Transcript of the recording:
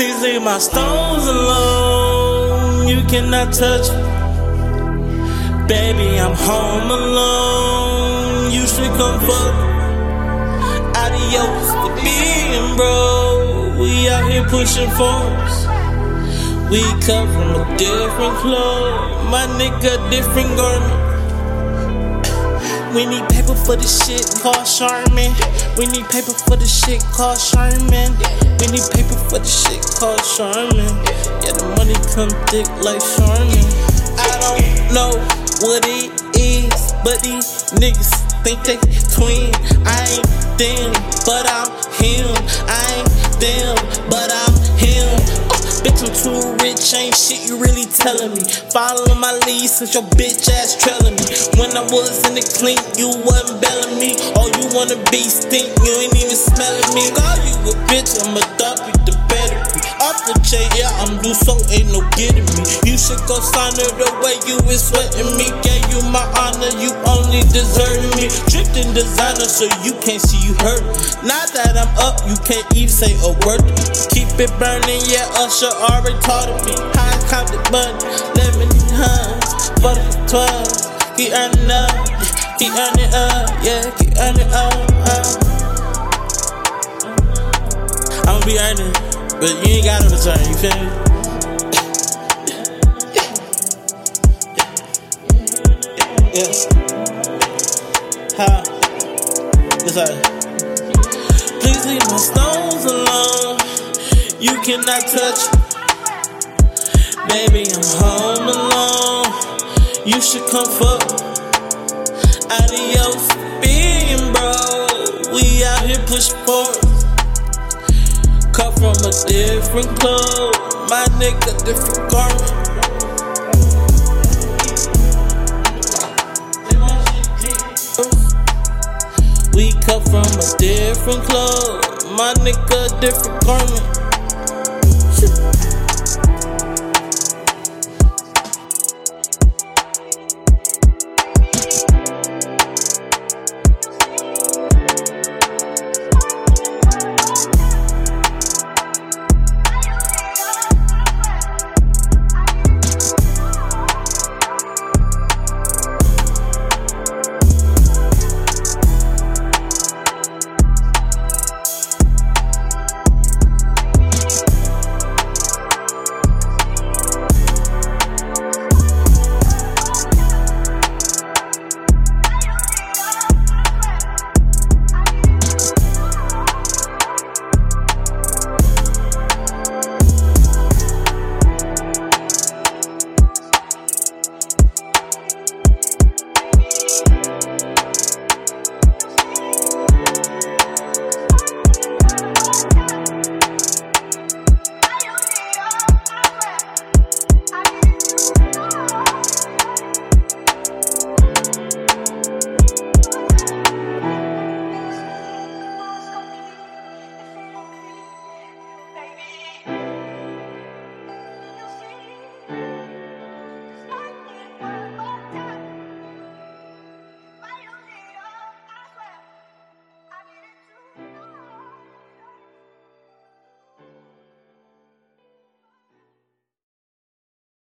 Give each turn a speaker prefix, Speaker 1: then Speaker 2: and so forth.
Speaker 1: Please leave my stones alone. You cannot touch me. Baby, I'm home alone. You should come fuck. Adios to being bro. We out here pushing forms. We come from a different club. My nigga, different garment. We need paper for the shit called Charmin. We need paper for the shit called Charmin. We need paper for the shit called Charmin. Yeah, the money come thick like Charmin. I don't know what it is, but these niggas think they twin. I ain't them, but I'm really telling me. Follow my lead since your bitch ass trailing me. When I was in the clink, you wasn't belling me. All you wanna be stink, you ain't even smelling me. Call you a bitch, I'ma dump you the better be. Off the chain, yeah, Do so, ain't no getting me. You should go sign her the way you been sweating me. Gave you my honor, you only deserve me. Dripped in designer, so you can't see you hurt. Now that I'm up, you can't even say a word. Keep it burning, yeah, Usher already taught me. High count the money, lemon for the 12. Keep earning up, keep earning up, yeah, keep earning up. up. I'ma be earning, but you ain't gotta return, you feel me? Yeah. How? It's like, please leave my stones alone. You cannot touch. Baby, I'm home alone. You should come fuck. Adios, being bro. We out here push forward. From a different club. My nigga, different garment. We cut from a different club. My nigga, different garment.